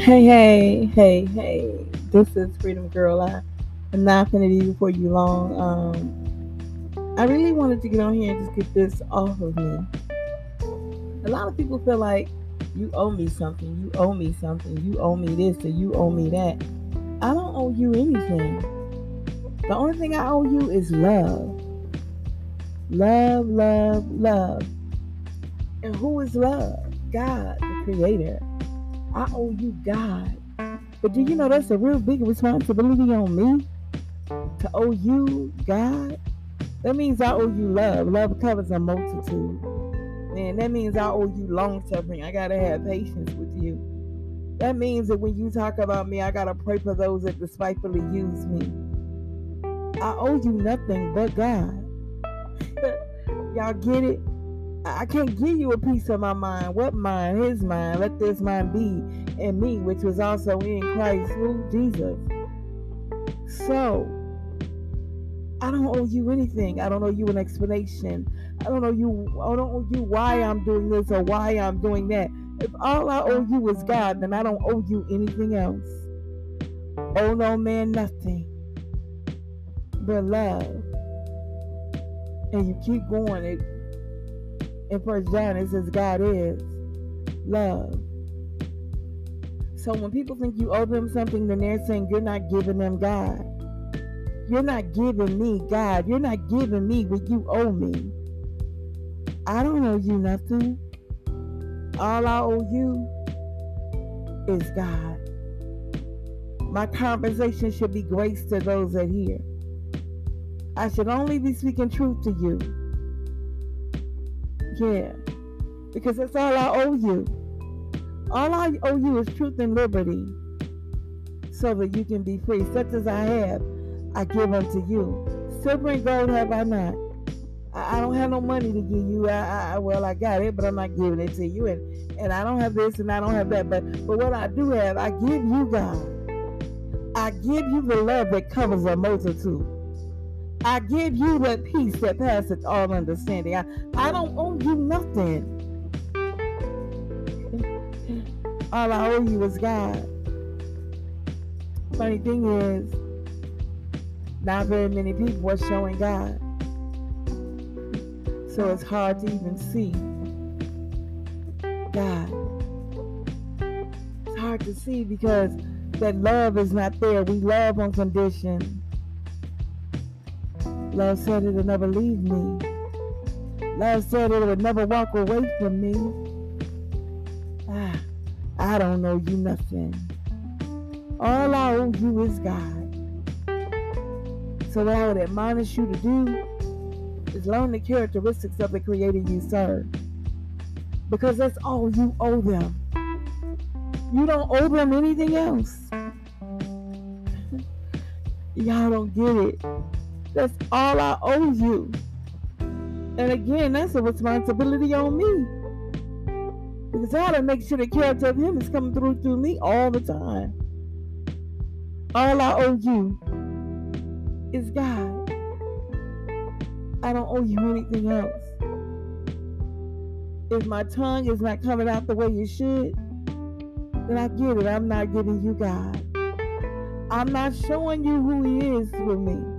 Hey, hey, hey, hey. This is Freedom Girl. I am not going to be before you long. Um, I really wanted to get on here and just get this off of me. A lot of people feel like you owe me something, you owe me something, you owe me this, or you owe me that. I don't owe you anything. The only thing I owe you is love. Love, love, love. And who is love? God, the Creator. I owe you God. But do you know that's a real big responsibility on me? To owe you God? That means I owe you love. Love covers a multitude. Man, that means I owe you long suffering. I gotta have patience with you. That means that when you talk about me, I gotta pray for those that despitefully use me. I owe you nothing but God. Y'all get it? I can't give you a piece of my mind. What mind? His mind. Let this mind be in me, which was also in Christ, who Jesus. So, I don't owe you anything. I don't owe you an explanation. I don't owe you. I don't owe you why I'm doing this or why I'm doing that. If all I owe you is God, then I don't owe you anything else. Owe no man nothing but love. And you keep going. It in First John it says God is love. So when people think you owe them something, then they're saying you're not giving them God. You're not giving me God. You're not giving me what you owe me. I don't owe you nothing. All I owe you is God. My conversation should be grace to those that hear. I should only be speaking truth to you. Yeah. Because that's all I owe you. All I owe you is truth and liberty. So that you can be free. Such as I have, I give unto you. Silver and gold have I not. I, I don't have no money to give you. I, I, well, I got it, but I'm not giving it to you. And and I don't have this and I don't have that. But but what I do have, I give you God. I give you the love that covers a multitude. I give you that peace that passes all understanding. I, I don't owe you nothing. All I owe you is God. Funny thing is, not very many people are showing God. So it's hard to even see God. It's hard to see because that love is not there. We love on condition. Love said it would never leave me. Love said it would never walk away from me. Ah, I don't know you nothing. All I owe you is God. So what I would admonish you to do is learn the characteristics of the creator you serve. Because that's all you owe them. You don't owe them anything else. Y'all don't get it. That's all I owe you. And again, that's a responsibility on me. Because I gotta make sure the character of him is coming through through me all the time. All I owe you is God. I don't owe you anything else. If my tongue is not coming out the way it should, then I get it. I'm not giving you God. I'm not showing you who He is for me.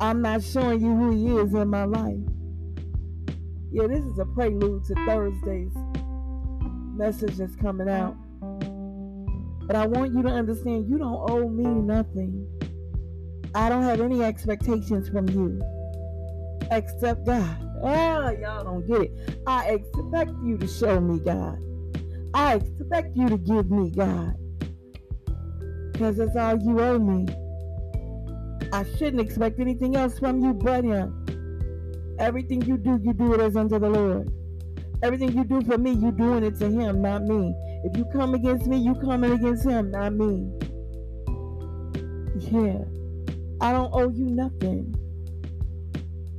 I'm not showing you who He is in my life. Yeah, this is a prelude to Thursday's message that's coming out. But I want you to understand you don't owe me nothing. I don't have any expectations from you except God. Oh, y'all don't get it. I expect you to show me God. I expect you to give me God. Because that's all you owe me. I shouldn't expect anything else from you but Him. Everything you do, you do it as unto the Lord. Everything you do for me, you doing it to Him, not me. If you come against me, you coming against Him, not me. Yeah. I don't owe you nothing.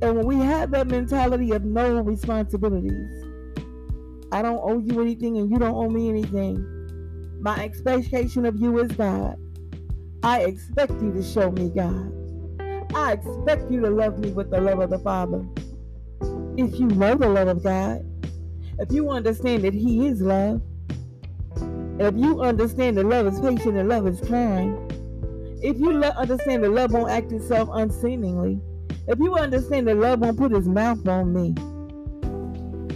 And when we have that mentality of no responsibilities, I don't owe you anything and you don't owe me anything. My expectation of you is God. I expect you to show me God. I expect you to love me with the love of the Father. If you know the love of God, if you understand that He is love, If you understand that love is patient and love is kind, if you le- understand that love won't act itself unseemingly, if you understand that love won't put his mouth on me,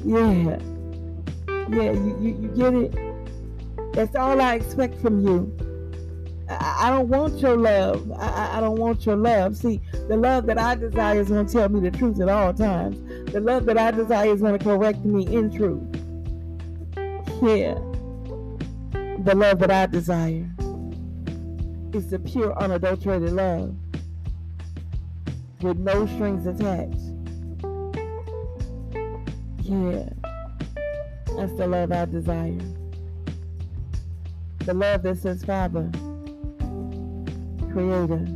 yeah, yeah, you, you, you get it? That's all I expect from you. I, I don't want your love. I, I don't want your love. See, the love that I desire is going to tell me the truth at all times. The love that I desire is going to correct me in truth. Yeah. The love that I desire is the pure, unadulterated love with no strings attached. Yeah. That's the love I desire. The love that says, Father, Creator,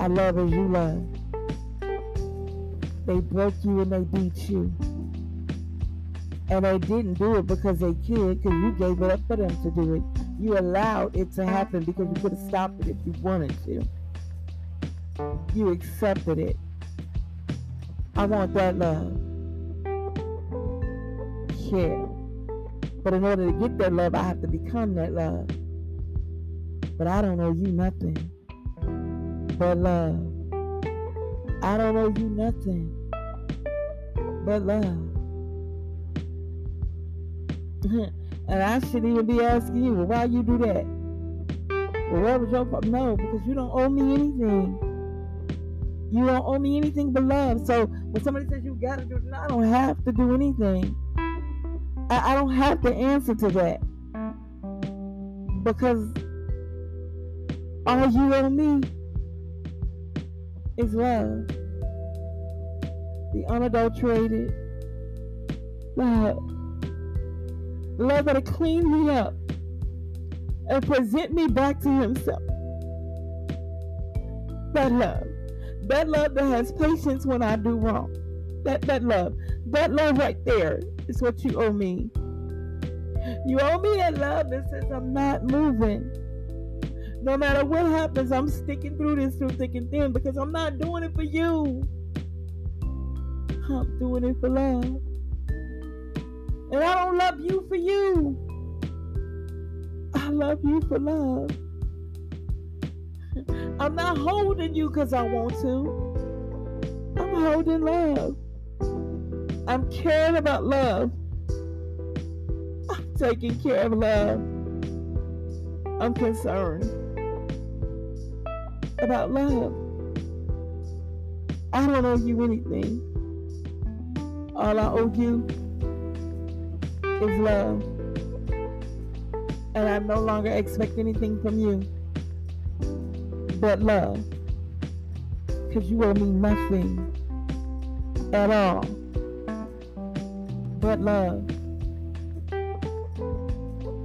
I love as you love. They broke you and they beat you. And they didn't do it because they could, because you gave it up for them to do it. You allowed it to happen because you could have stopped it if you wanted to. You accepted it. I want that love. Yeah. But in order to get that love, I have to become that love. But I don't owe you nothing but love. I don't owe you nothing but love. and I shouldn't even be asking you, well, why you do that? Well, what was your problem? No, because you don't owe me anything. You don't owe me anything but love. So when somebody says you gotta do it, I don't have to do anything. I, I don't have to answer to that. Because all you owe me is love. The unadulterated love. Love that'll clean me up and present me back to Himself. That love. That love that has patience when I do wrong. That that love. That love right there is what you owe me. You owe me that love that says I'm not moving. No matter what happens, I'm sticking through this through thick and thin because I'm not doing it for you. I'm doing it for love. And I don't love you for you. I love you for love. I'm not holding you because I want to. I'm holding love. I'm caring about love. I'm taking care of love. I'm concerned about love. I don't owe you anything. All I owe you is love. And I no longer expect anything from you but love. Because you owe me nothing at all but love.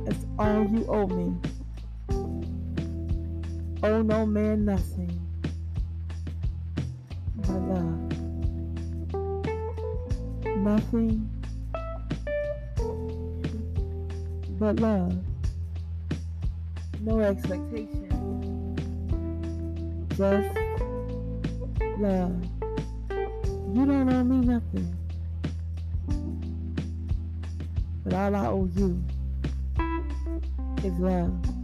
That's all you owe me. Owe no man nothing but love. Nothing but love. No expectation. Just love. You don't owe me nothing. But all I owe you is love.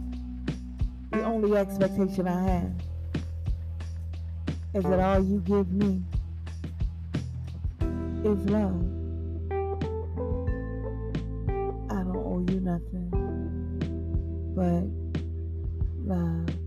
The only expectation I have is that all you give me is love. I don't owe you nothing but love.